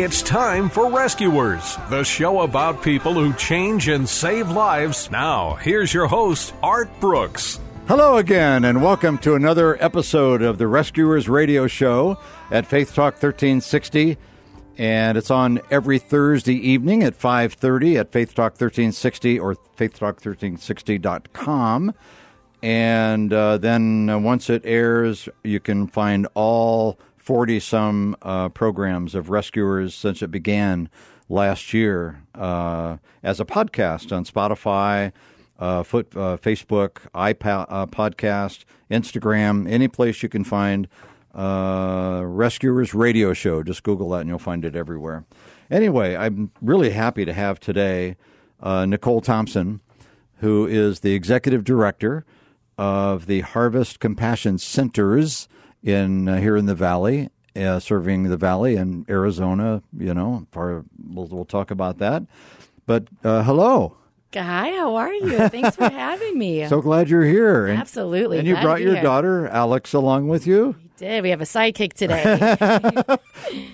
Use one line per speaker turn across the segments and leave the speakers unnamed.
It's time for Rescuers, the show about people who change and save lives. Now, here's your host, Art Brooks.
Hello again, and welcome to another episode of the Rescuers Radio Show at Faith Talk 1360. And it's on every Thursday evening at 5.30 at Faith Talk 1360 or faith faithtalk1360.com. And uh, then uh, once it airs, you can find all 40 some uh, programs of rescuers since it began last year uh, as a podcast on Spotify, uh, foot, uh, Facebook, iPad uh, podcast, Instagram, any place you can find uh, Rescuers Radio Show. Just Google that and you'll find it everywhere. Anyway, I'm really happy to have today Nicole Thompson, who is the executive director of the Harvest Compassion Centers in uh, here in the valley, uh, serving the valley in Arizona. You know, for, we'll, we'll talk about that. But uh, hello.
Hi, how are you? Thanks for having me.
so glad you're here.
And, Absolutely.
And you
glad
brought your
here.
daughter, Alex, along with you?
We did. We have a sidekick today.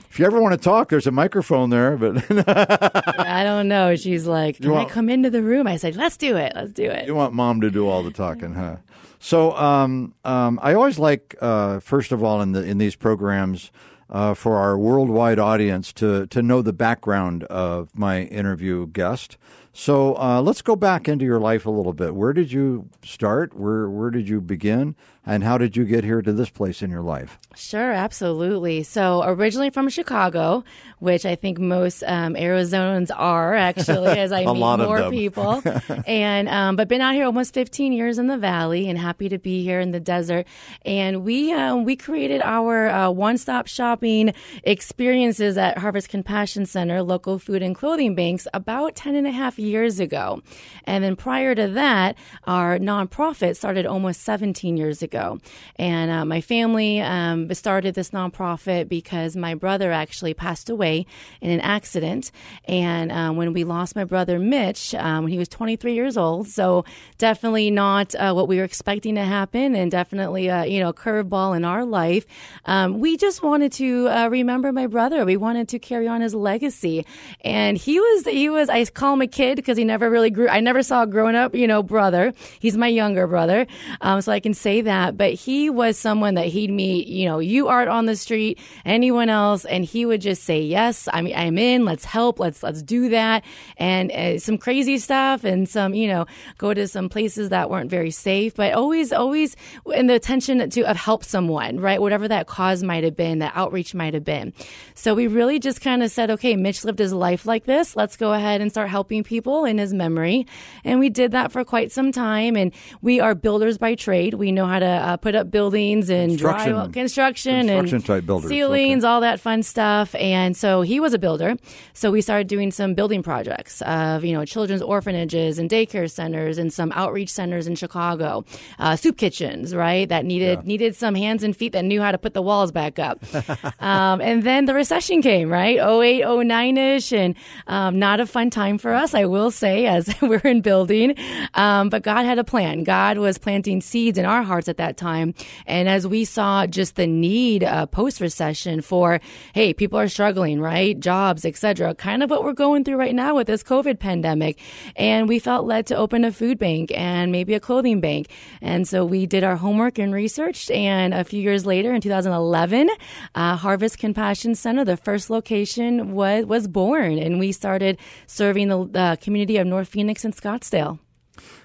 if you ever want to talk, there's a microphone there. But
I don't know. She's like, can want, I come into the room? I said, let's do it. Let's do it.
You want mom to do all the talking, huh? So um, um, I always like, uh, first of all, in the in these programs, uh, for our worldwide audience to to know the background of my interview guest. So uh, let's go back into your life a little bit. Where did you start? Where where did you begin? And how did you get here to this place in your life?
Sure, absolutely. So originally from Chicago, which I think most um, Arizonans are actually, as I meet more people. and um, but been out here almost 15 years in the valley, and happy to be here in the desert. And we um, we created our uh, one stop shopping experiences at Harvest Compassion Center, local food and clothing banks, about 10 and a half years ago. And then prior to that, our nonprofit started almost 17 years ago. And uh, my family um, started this nonprofit because my brother actually passed away in an accident. And um, when we lost my brother Mitch, um, when he was 23 years old, so definitely not uh, what we were expecting to happen, and definitely a you know curveball in our life. Um, we just wanted to uh, remember my brother. We wanted to carry on his legacy, and he was he was I call him a kid because he never really grew. I never saw a grown up you know brother. He's my younger brother, um, so I can say that but he was someone that he'd meet, you know, you art on the street, anyone else, and he would just say, yes, I mean, I'm in, let's help, let's, let's do that. And uh, some crazy stuff and some, you know, go to some places that weren't very safe, but always, always in the attention to of help someone, right? Whatever that cause might have been, that outreach might have been. So we really just kind of said, okay, Mitch lived his life like this. Let's go ahead and start helping people in his memory. And we did that for quite some time. And we are builders by trade. We know how to uh, put up buildings and
construction,
drywall, construction,
construction
and
type builders.
ceilings,
okay.
all that fun stuff. And so he was a builder. So we started doing some building projects of you know children's orphanages and daycare centers and some outreach centers in Chicago, uh, soup kitchens, right? That needed
Yeah.
needed some hands and feet that knew how to put the walls back up. um, and then the recession came, right? 08, 09 ish, and um, not a fun time for us. I I will say, as we're in building. Um, but God had a plan. God was planting seeds in our hearts at that time. And as we saw just the need uh, post recession for, hey, people are struggling, right? Jobs, etc. Kind of what we're going through right now with this COVID pandemic. And we felt led to open a food bank and maybe a clothing bank. And so we did our homework and research. And a few years later, in 2011, uh, Harvest Compassion Center, the first location, was was born, and we started serving the uh, community of North Phoenix and Scottsdale.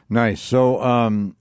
Nice. So, um,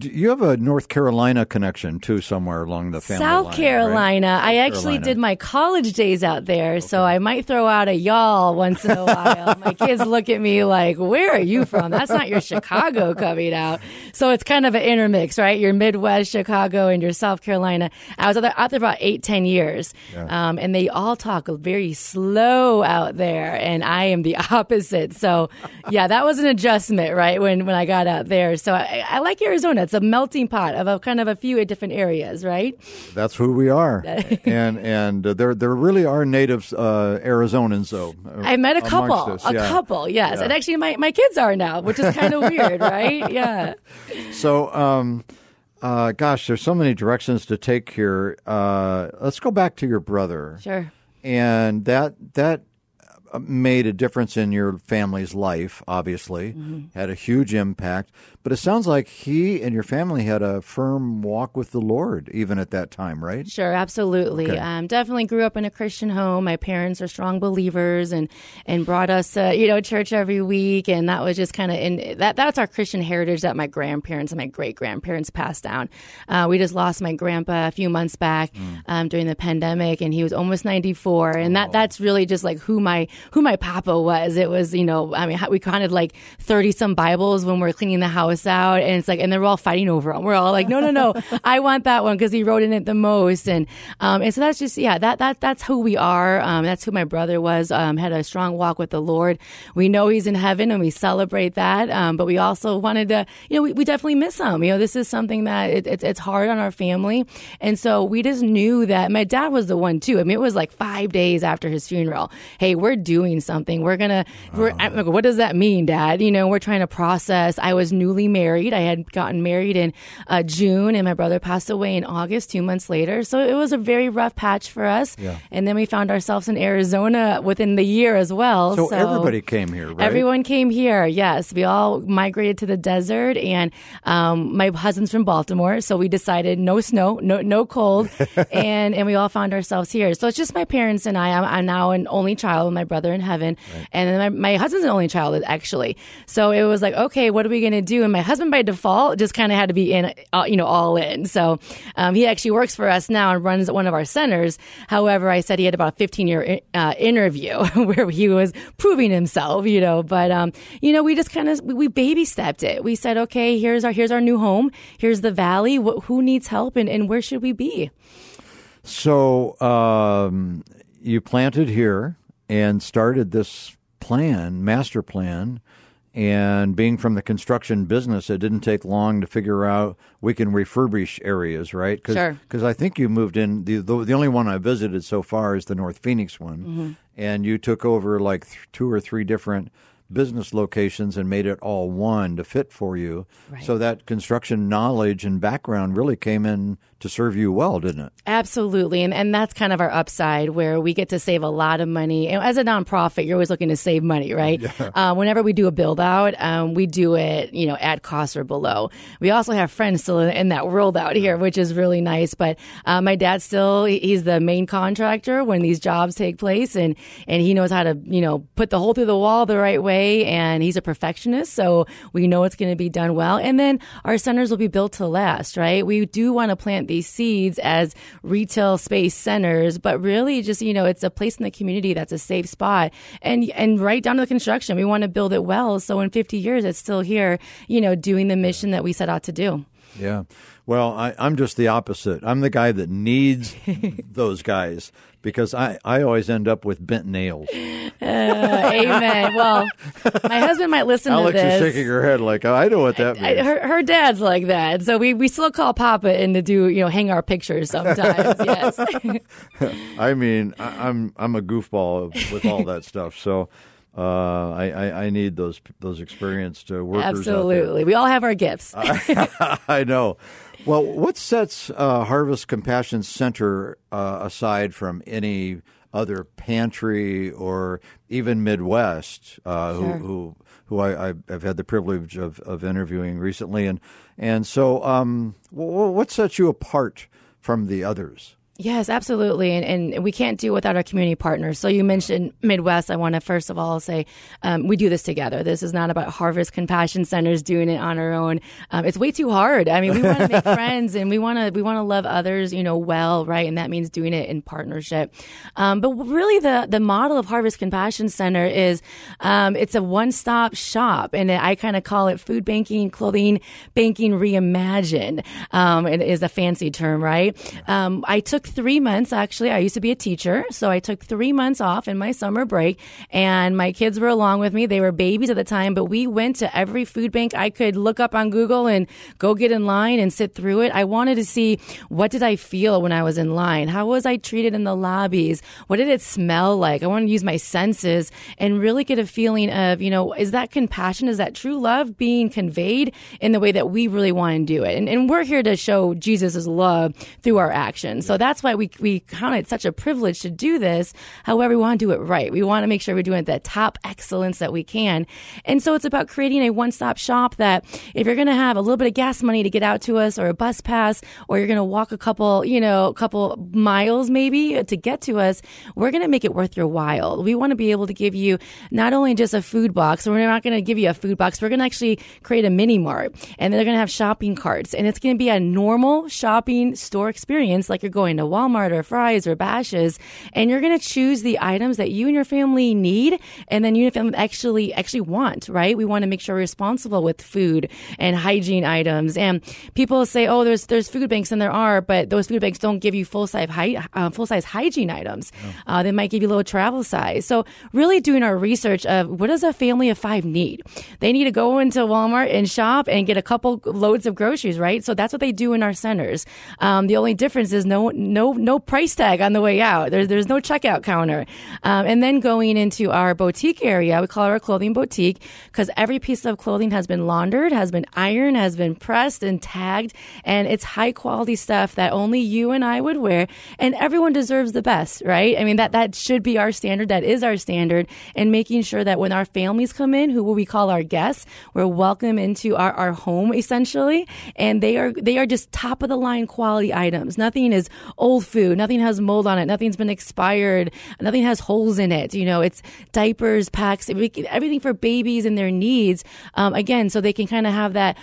you have a North Carolina connection too, somewhere along the family
South
line,
Carolina.
Right?
I actually
Carolina.
did my college days out there, okay. so I might throw out a y'all once in a while. my kids look at me like, "Where are you from? That's not your Chicago coming out." So it's kind of an intermix, right? Your Midwest Chicago and your South Carolina. I was out there, out there about eight, ten years, yeah. um, and they all talk very slow out there, and I am the opposite. So, yeah, that was an adjustment, right? When when I got out there. So I, I like Arizona. Arizona. It's a melting pot of a kind of a few different areas, right?
That's who we are, and and uh, there there really are native uh, Arizonans though.
I met a couple, us. a yeah. couple, yes, yeah. and actually my my kids are now, which is kind of weird, right? Yeah.
So. Um, uh, gosh, there's so many directions to take here. Uh, let's go back to your brother.
Sure.
And that that made a difference in your family's life, obviously, mm-hmm. had a huge impact. But it sounds like he and your family had a firm walk with the Lord even at that time, right?
Sure, absolutely. Okay. Um, definitely grew up in a Christian home. My parents are strong believers and and brought us, uh, you know, church every week, and that was just kind of in that. That's our Christian heritage that my grandparents and my great grandparents passed down. Uh, we just lost my grandpa a few months back mm. um, during the pandemic, and he was almost ninety four, and that that's really just like who my who my papa was. It was, you know, I mean, we counted like 30 some Bibles when we're cleaning the house out. And it's like, and they're all fighting over them. We're all like, no, no, no, I want that one because he wrote in it the most. And, um, and so that's just, yeah, that, that, that's who we are. Um, that's who my brother was, um, had a strong walk with the Lord. We know he's in heaven and we celebrate that. Um, but we also wanted to, you know, we, we definitely miss him. You know, this is something that it, it's, it's hard on our family. And so we just knew that my dad was the one too. I mean, it was like five days after his funeral. Hey, we're doing something. We're gonna. We're, like, what does that mean, Dad? You know, we're trying to process. I was newly married. I had gotten married in uh, June, and my brother passed away in August, two months later. So it was a very rough patch for us. Yeah. And then we found ourselves in Arizona within the year as well.
So, so everybody came here, right?
Everyone came here. Yes, we all migrated to the desert, and um, my husband's from Baltimore, so we decided no snow, no no cold, and and we all found ourselves here. So it's just my parents and I. I'm, I'm now an only child with my brother in heaven. Right. And then my, my, husband's an only child, actually. So it was like, okay, what are we going to do? And my husband, by default, just kind of had to be in, uh, you know, all in. So um, he actually works for us now and runs one of our centers. However, I said he had about a 15 year uh, interview where he was proving himself, you know. But, um, you know, we just kind of, we baby stepped it. We said, okay, here's our, here's our new home. Here's the valley. Wh- who needs help and, and where should we be?
So um, you planted here and started this plan, master plan. And being from the construction business, it didn't take long to figure out we can refurbish areas, right?
Cause, sure.
Because I think you moved in. The, the, the only one I visited so far is the North Phoenix one, mm-hmm. and you took over like th- two or three different business locations and made it all one to fit for you. Right. So that construction knowledge and background really came in to serve you well, didn't it?
Absolutely. And, and that's kind of our upside where we get to save a lot of money. And as a nonprofit, you're always looking to save money, right? Yeah. Uh, whenever we do a build out, um, we do it, you know, at cost or below. We also have friends still in, in that world out here, which is really nice. But uh, my dad still, he's the main contractor when these jobs take place and, and he knows how to, you know, put the hole through the wall the right way. And he's a perfectionist. So we know it's going to be done well. And then our centers will be built to last, right? We do want to plant these seeds as retail space centers, but really just, you know, it's a place in the community that's a safe spot. And, and right down to the construction, we want to build it well. So in 50 years, it's still here, you know, doing the mission that we set out to do.
Yeah. Well, I, am just the opposite. I'm the guy that needs those guys because I, I always end up with bent nails.
Uh, amen. Well, my husband might listen
Alex
to this.
Alex is shaking her head like, I know what that means.
I, her, her dad's like that. So we, we still call Papa in to do, you know, hang our pictures sometimes. yes.
I mean, I, I'm, I'm a goofball with all that stuff. So, uh, I, I, I, need those those experienced uh, workers.
Absolutely, we all have our gifts.
I know. Well, what sets uh, Harvest Compassion Center uh, aside from any other pantry or even Midwest, uh, sure. who, who who I, have had the privilege of, of interviewing recently, and and so um, what sets you apart from the others?
Yes, absolutely. And, and we can't do without our community partners. So you mentioned Midwest. I want to first of all say um, we do this together. This is not about Harvest Compassion Centers doing it on our own. Um, it's way too hard. I mean, we want to make friends and we want to we want to love others, you know, well, right? And that means doing it in partnership. Um, but really, the the model of Harvest Compassion Center is um, it's a one stop shop, and I kind of call it food banking, clothing banking reimagined. Um, it is a fancy term, right? Um, I took three months actually. I used to be a teacher, so I took three months off in my summer break, and my kids were along with me. They were babies at the time, but we went to every food bank I could look up on Google and go get in line and sit through it. I wanted to see what did I feel when I was in line? How was I treated in the lobbies? What did it smell like? I wanted to use my senses and really get a feeling of, you know, is that compassion? Is that true love being conveyed in the way that we really want to do it? And, and we're here to show Jesus' love through our actions. So that's why we, we count it such a privilege to do this. However, we want to do it right. We want to make sure we're doing the top excellence that we can. And so it's about creating a one stop shop that if you're going to have a little bit of gas money to get out to us or a bus pass, or you're going to walk a couple, you know, a couple miles maybe to get to us, we're going to make it worth your while. We want to be able to give you not only just a food box, we're not going to give you a food box, we're going to actually create a mini mart and they're going to have shopping carts and it's going to be a normal shopping store experience like you're going to Walmart or Fry's or Bashas', and you're going to choose the items that you and your family need, and then you and your family actually actually want. Right? We want to make sure we're responsible with food and hygiene items. And people say, "Oh, there's there's food banks," and there are, but those food banks don't give you full size uh, full size hygiene items. Oh. Uh, they might give you a little travel size. So really doing our research of what does a family of five need? They need to go into Walmart and shop and get a couple loads of groceries, right? So that's what they do in our centers. Um, the only difference is no no no no price tag on the way out. There's there's no checkout counter. Um, and then going into our boutique area, we call it our clothing boutique because every piece of clothing has been laundered, has been ironed, has been pressed and tagged, and it's high quality stuff that only you and I would wear. And everyone deserves the best, right? I mean that that should be our standard. That is our standard, and making sure that when our families come in, who we call our guests, we're welcome into our, our home essentially, and they are they are just top of the line quality items. Nothing is old food. Nothing has mold on it. Nothing's been expired. Nothing has holes in it. You know, it's diapers, packs, everything for babies and their needs. Um, again, so they can kind of have that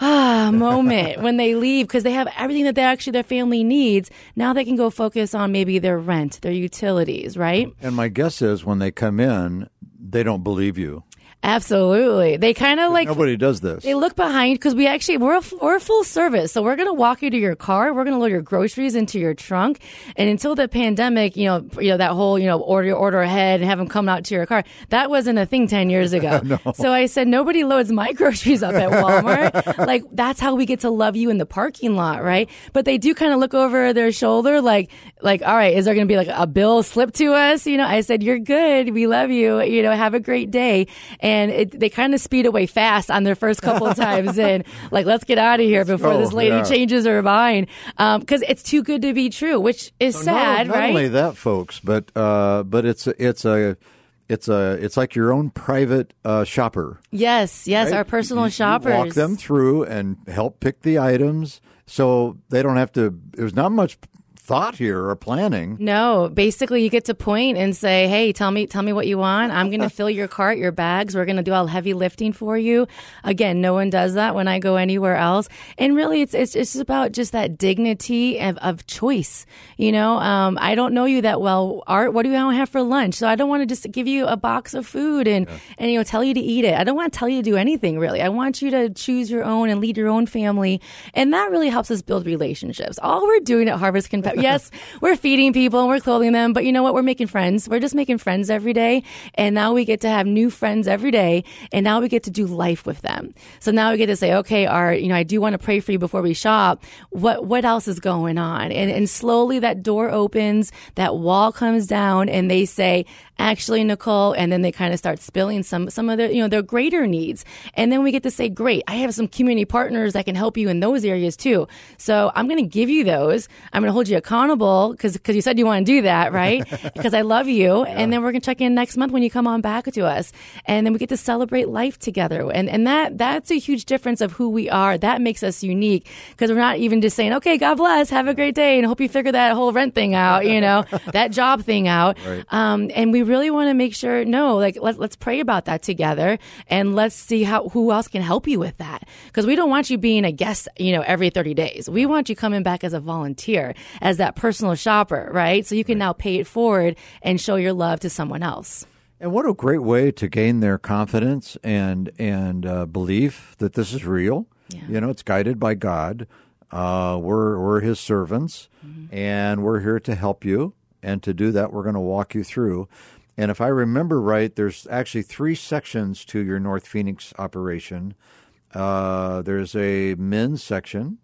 ah moment when they leave because they have everything that they actually their family needs. Now they can go focus on maybe their rent, their utilities, right?
And my guess is when they come in, they don't believe you.
Absolutely. They kind of like
nobody does this.
They look behind because we actually we're a, we're a full service, so we're going to walk you to your car. We're going to load your groceries into your trunk, and until the pandemic, you know, you know that whole you know order order ahead and have them come out to your car. That wasn't a thing ten years ago. no. So I said nobody loads my groceries up at Walmart. like that's how we get to love you in the parking lot, right? But they do kind of look over their shoulder, like like all right, is there going to be like a bill slipped to us? You know, I said you're good. We love you. You know, have a great day. And and it, they kind of speed away fast on their first couple of times and like let's get out of here before oh, this lady yeah. changes her mind because um, it's too good to be true which is so sad
not, not
right
only that folks but uh, but it's it's a it's a it's like your own private uh, shopper.
Yes, yes, right? our personal you, shoppers.
You walk them through and help pick the items, so they don't have to. There's not much thought here or planning.
No, basically you get to point and say, "Hey, tell me tell me what you want. I'm going to fill your cart, your bags. We're going to do all heavy lifting for you." Again, no one does that when I go anywhere else. And really it's it's just about just that dignity of, of choice. You know, um, I don't know you that well, Art. What do you have for lunch? So I don't want to just give you a box of food and yeah. and you know tell you to eat it. I don't want to tell you to do anything really. I want you to choose your own and lead your own family. And that really helps us build relationships. All we're doing at Harvest can yes, we're feeding people and we're clothing them, but you know what? We're making friends. We're just making friends every day. And now we get to have new friends every day. And now we get to do life with them. So now we get to say, okay, Art, you know, I do want to pray for you before we shop. What, what else is going on? And, and slowly that door opens, that wall comes down and they say, actually, Nicole, and then they kind of start spilling some some of their you know their greater needs, and then we get to say, great, I have some community partners that can help you in those areas too. So I'm going to give you those. I'm going to hold you accountable because because you said you want to do that, right? because I love you, yeah. and then we're going to check in next month when you come on back to us, and then we get to celebrate life together, and and that that's a huge difference of who we are. That makes us unique because we're not even just saying, okay, God bless, have a great day, and hope you figure that whole rent thing out, you know, that job thing out. Right. Um, and we really want to make sure, no, like let, let's pray about that together, and let's see how who else can help you with that because we don't want you being a guest, you know, every 30 days. We want you coming back as a volunteer, as that personal shopper, right? So you can right. now pay it forward and show your love to someone else.
And what a great way to gain their confidence and and uh, belief that this is real. Yeah. You know, it's guided by God. Uh, we're we're His servants, mm-hmm. and we're here to help you. And to do that, we're going to walk you through. And if I remember right, there's actually three sections to your North Phoenix operation. Uh, there's a men's section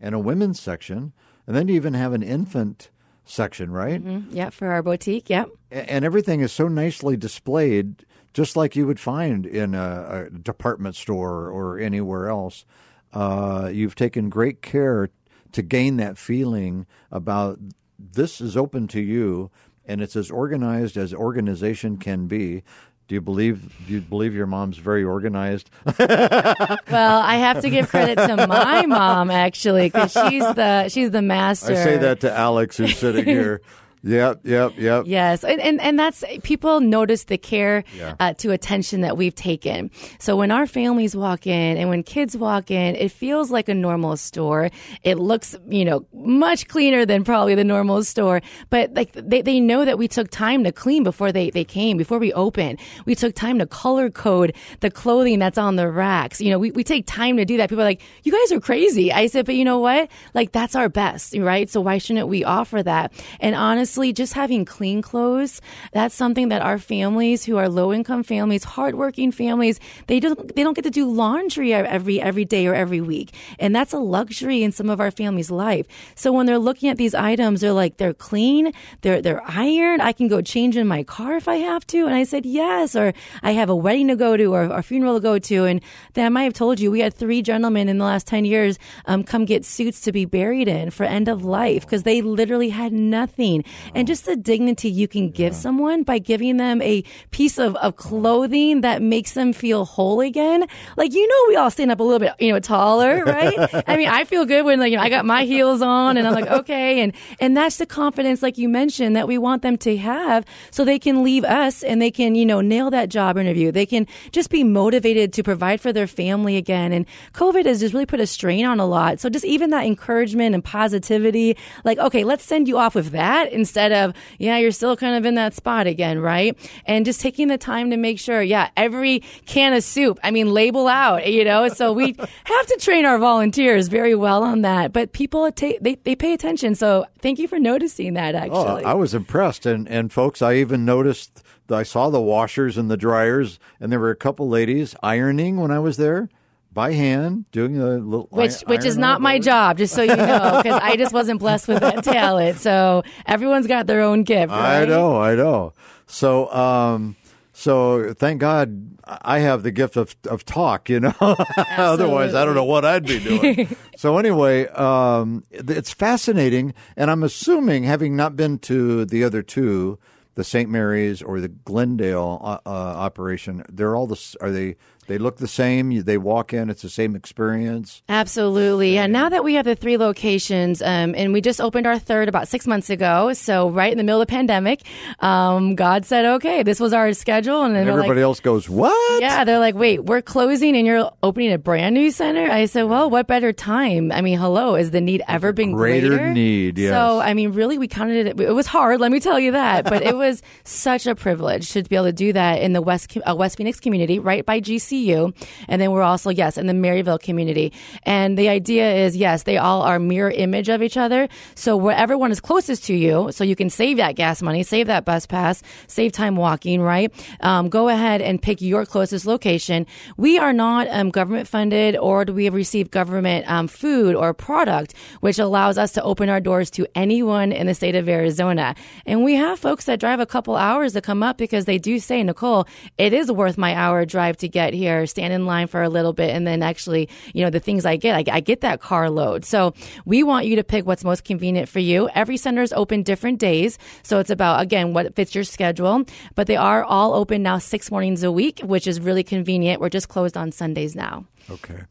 and a women's section, and then you even have an infant section, right?
Mm-hmm. Yeah, for our boutique. Yep.
And everything is so nicely displayed, just like you would find in a, a department store or anywhere else. Uh, you've taken great care to gain that feeling about this is open to you and it's as organized as organization can be. Do you believe do you believe your mom's very organized?
well, I have to give credit to my mom actually because she's the she's the master.
I say that to Alex who's sitting here. Yep, yep, yep.
Yes, and and, and that's people notice the care yeah. uh, to attention that we've taken. So when our families walk in and when kids walk in, it feels like a normal store. It looks, you know, much cleaner than probably the normal store. But like they, they know that we took time to clean before they, they came, before we open. We took time to color code the clothing that's on the racks. You know, we, we take time to do that. People are like, you guys are crazy. I said, but you know what? Like that's our best, right? So why shouldn't we offer that? And honestly honestly, just having clean clothes, that's something that our families who are low income families, hardworking families, they don't, they don't get to do laundry every, every day or every week. And that's a luxury in some of our families' life. So when they're looking at these items, they're like, they're clean, they're, they're ironed. I can go change in my car if I have to. And I said, yes. Or I have a wedding to go to or a funeral to go to. And then I might have told you, we had three gentlemen in the last 10 years um, come get suits to be buried in for end of life because they literally had nothing and just the dignity you can give yeah. someone by giving them a piece of, of clothing that makes them feel whole again. Like, you know, we all stand up a little bit, you know, taller, right? I mean, I feel good when like, you know, I got my heels on and I'm like, okay. And, and that's the confidence, like you mentioned, that we want them to have so they can leave us and they can, you know, nail that job interview. They can just be motivated to provide for their family again. And COVID has just really put a strain on a lot. So just even that encouragement and positivity, like, okay, let's send you off with that instead instead of, yeah, you're still kind of in that spot again, right? And just taking the time to make sure, yeah, every can of soup, I mean, label out, you know? So we have to train our volunteers very well on that. But people, take, they, they pay attention. So thank you for noticing that, oh, actually.
Oh, I was impressed. And, and folks, I even noticed, I saw the washers and the dryers, and there were a couple ladies ironing when I was there by hand doing a little
which which is not my job just so you know because i just wasn't blessed with that talent. So everyone's got their own gift right?
i know i know. So um so thank god i have the gift of of talk you know? Otherwise i don't know what i'd be doing. So anyway um it's fascinating and i'm assuming having not been to the other two the St. Mary's or the Glendale uh, uh, operation, they're all the are they they look the same. They walk in, it's the same experience.
Absolutely. And now that we have the three locations, um, and we just opened our third about six months ago, so right in the middle of the pandemic, um, God said, okay, this was our schedule.
And then and everybody like, else goes, what?
Yeah, they're like, wait, we're closing and you're opening a brand new center? I said, well, what better time? I mean, hello, has the need ever been
greater?
Greater
need, yes.
So, I mean, really, we counted it. It was hard, let me tell you that, but it was such a privilege to be able to do that in the West, uh, West Phoenix community, right by GC CU. And then we're also, yes, in the Maryvale community. And the idea is, yes, they all are mirror image of each other. So wherever one is closest to you, so you can save that gas money, save that bus pass, save time walking, right? Um, go ahead and pick your closest location. We are not um, government funded or do we receive government um, food or product, which allows us to open our doors to anyone in the state of Arizona. And we have folks that drive a couple hours to come up because they do say, Nicole, it is worth my hour drive to get here, stand in line for a little bit, and then actually, you know, the things I get, I, I get that car load. So we want you to pick what's most convenient for you. Every center is open different days. So it's about, again, what fits your schedule. But they are all open now six mornings a week, which is really convenient. We're just closed on Sundays now.
Okay.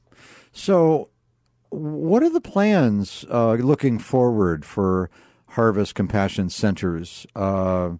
So, what are the plans uh, looking forward for Harvest Compassion Centers? Uh,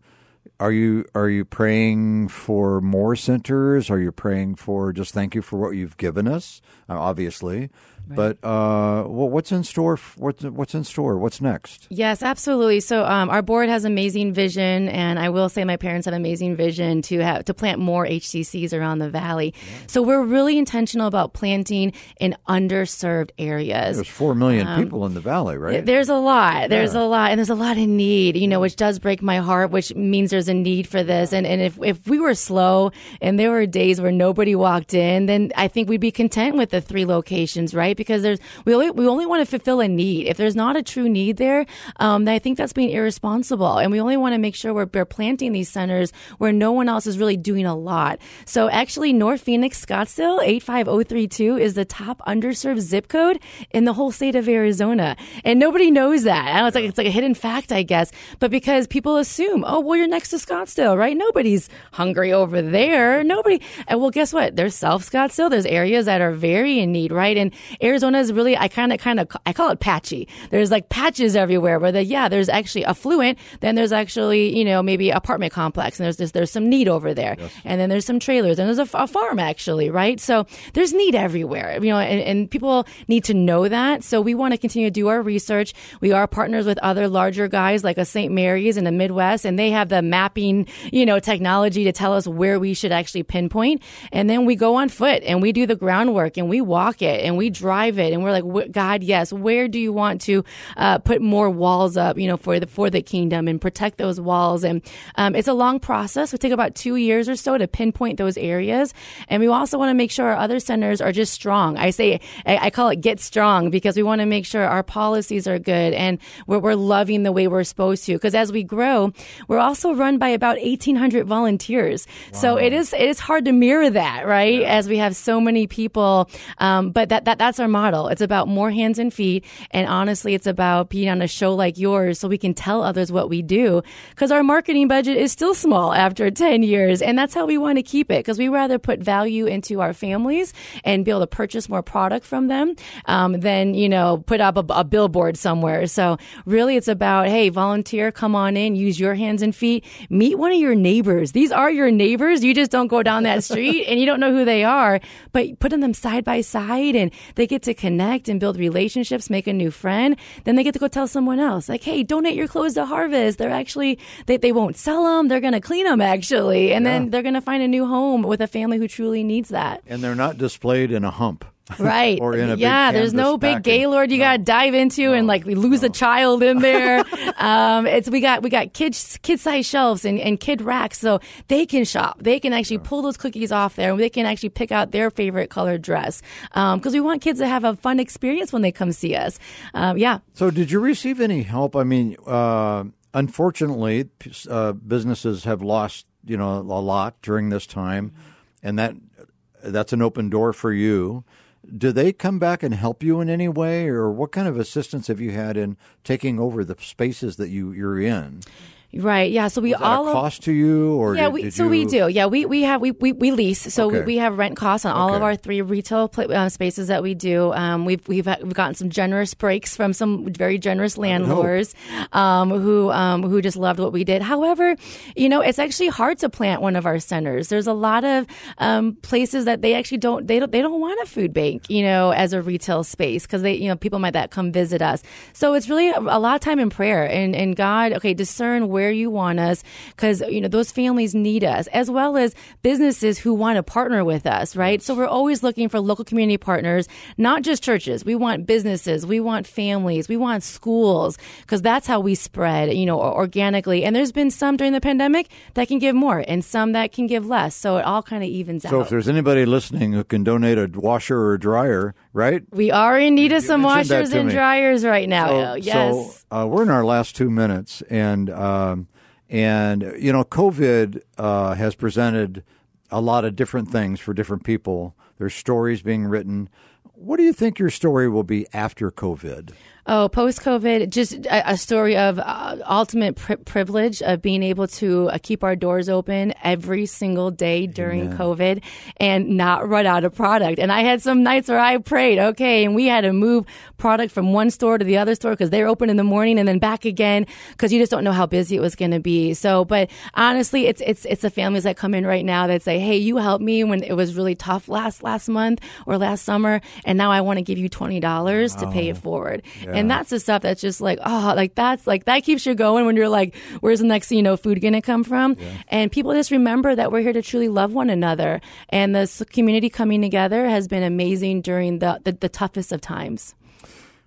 are you are you praying for more centers? Are you praying for just thank you for what you've given us? Uh, obviously, Right. But uh, well, what's in store? What's what's in store? What's next?
Yes, absolutely. So um, our board has amazing vision, and I will say my parents have amazing vision to have to plant more HCCs around the valley. Yeah. So we're really intentional about planting in underserved areas.
There's four million um, people in the valley, right?
There's a lot. There's yeah. a lot, and there's a lot of need. You know, which does break my heart. Which means there's a need for this. And and if if we were slow and there were days where nobody walked in, then I think we'd be content with the three locations, right? because there's we only we only want to fulfill a need. If there's not a true need there, um, I think that's being irresponsible. And we only want to make sure we're, we're planting these centers where no one else is really doing a lot. So actually, North Phoenix Scottsdale 85032 is the top underserved zip code in the whole state of Arizona, and nobody knows that. I It's like it's like a hidden fact, I guess. But because people assume, oh well, you're next to Scottsdale, right? Nobody's hungry over there. Nobody. And well, guess what? There's South Scottsdale. There's areas that are very in need, right? And Arizona is really, I kind of, kind of, I call it patchy. There's like patches everywhere where the, yeah, there's actually affluent. Then there's actually, you know, maybe apartment complex and there's this, there's some need over there. Yes. And then there's some trailers and there's a, a, farm actually, right? So there's need everywhere, you know, and, and people need to know that. So we want to continue to do our research. We are partners with other larger guys like a St. Mary's in the Midwest and they have the mapping, you know, technology to tell us where we should actually pinpoint. And then we go on foot and we do the groundwork and we walk it and we drive it. And we're like, God, yes, where do you want to uh, put more walls up, you know, for the for the kingdom and protect those walls? And um, it's a long process. We take about two years or so to pinpoint those areas. And we also want to make sure our other centers are just strong. I say, I, I call it get strong because we want to make sure our policies are good and we're, we're loving the way we're supposed to. Because as we grow, we're also run by about 1,800 volunteers. Wow. So it is it is hard to mirror that, right? Yeah. As we have so many people. Um, but that, that that's our model. It's about more hands and feet. And honestly, it's about being on a show like yours so we can tell others what we do because our marketing budget is still small after 10 years. And that's how we want to keep it because we rather put value into our families and be able to purchase more product from them um, than, you know, put up a, a billboard somewhere. So really it's about, hey, volunteer, come on in, use your hands and feet, meet one of your neighbors. These are your neighbors. You just don't go down that street and you don't know who they are, but putting them side by side and they get to connect and build relationships, make a new friend, then they get to go tell someone else, like, hey, donate your clothes to Harvest. They're actually, they, they won't sell them. They're going to clean them, actually. And yeah. then they're going to find a new home with a family who truly needs that.
And they're not displayed in a hump.
Right. or in a yeah, there's no big gaylord you no. got to dive into no. and like we lose no. a child in there. um, it's we got we got kids kid size shelves and, and kid racks, so they can shop. They can actually pull those cookies off there, and they can actually pick out their favorite colored dress because um, we want kids to have a fun experience when they come see us. Um, yeah.
So, did you receive any help? I mean, uh, unfortunately, uh, businesses have lost you know a lot during this time, and that that's an open door for you do they come back and help you in any way, or what kind of assistance have you had in taking over the spaces that you you're in?
Right. Yeah. So we all
a cost to you, or
yeah.
Did,
we,
did
so
you...
we do. Yeah. We, we have we, we, we lease. So okay. we, we have rent costs on all okay. of our three retail pl- uh, spaces that we do. Um, we've we've we've gotten some generous breaks from some very generous landlords um, who um, who just loved what we did. However, you know, it's actually hard to plant one of our centers. There's a lot of um, places that they actually don't they don't they don't want a food bank, you know, as a retail space because they you know people might that come visit us. So it's really a, a lot of time in prayer and and God, okay, discern where you want us because, you know, those families need us, as well as businesses who want to partner with us, right? So we're always looking for local community partners, not just churches. We want businesses, we want families, we want schools, because that's how we spread, you know, organically. And there's been some during the pandemic that can give more and some that can give less. So it all kind of evens
so
out.
So if there's anybody listening who can donate a washer or a dryer, right?
We are in need of some washers and me. dryers right now. So,
yes. So uh, we're in our last two minutes, and um, And, you know, COVID uh, has presented a lot of different things for different people. There's stories being written. What do you think your story will be after COVID?
Oh, post COVID, just a, a, story of uh, ultimate pri- privilege of being able to uh, keep our doors open every single day during Amen. COVID and not run out of product. And I had some nights where I prayed, okay, and we had to move product from one store to the other store because they were open in the morning and then back again because you just don't know how busy it was going to be. So, but honestly, it's it's it's the families that come in right now that say, hey, you helped me when it was really tough last last month or last summer, and now I want to give you twenty dollars to pay it forward. Yeah. And that's the stuff that's just like, oh, like that's like that keeps you going when you're like, where's the next, you know, food going to come from? Yeah. And people just remember that we're here to truly love one another. And this community coming together has been amazing during the, the, the toughest of times.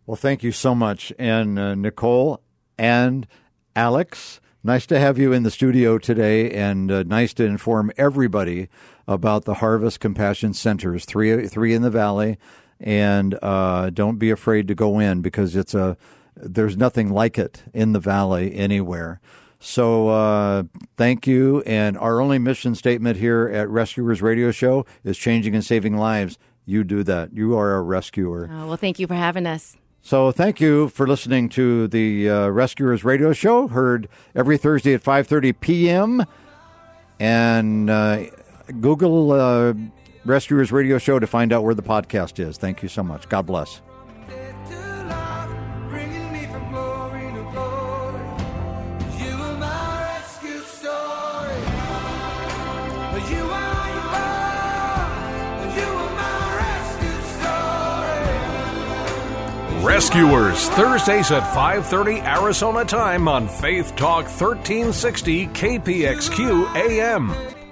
Well, thank you so much. And uh, Nicole and Alex, nice to have you in the studio today and uh, nice to inform everybody about the Harvest Compassion Centers, three, three in the Valley and uh, don't be afraid to go in because it's a there's nothing like it in the valley anywhere. So uh, thank you. And our only mission statement here at Rescuers Radio Show is changing and saving lives. You do that. You are a rescuer.
Oh, well, thank you for having us.
So thank you for listening to the uh, Rescuers Radio Show, heard every Thursday at 5:30 p.m. And uh, Google uh, Rescuers Radio Show to find out where the podcast is. Thank you so much. God bless.
Rescuers, Thursdays at 5:30 Arizona time on Faith Talk 1360 KPXQ AM.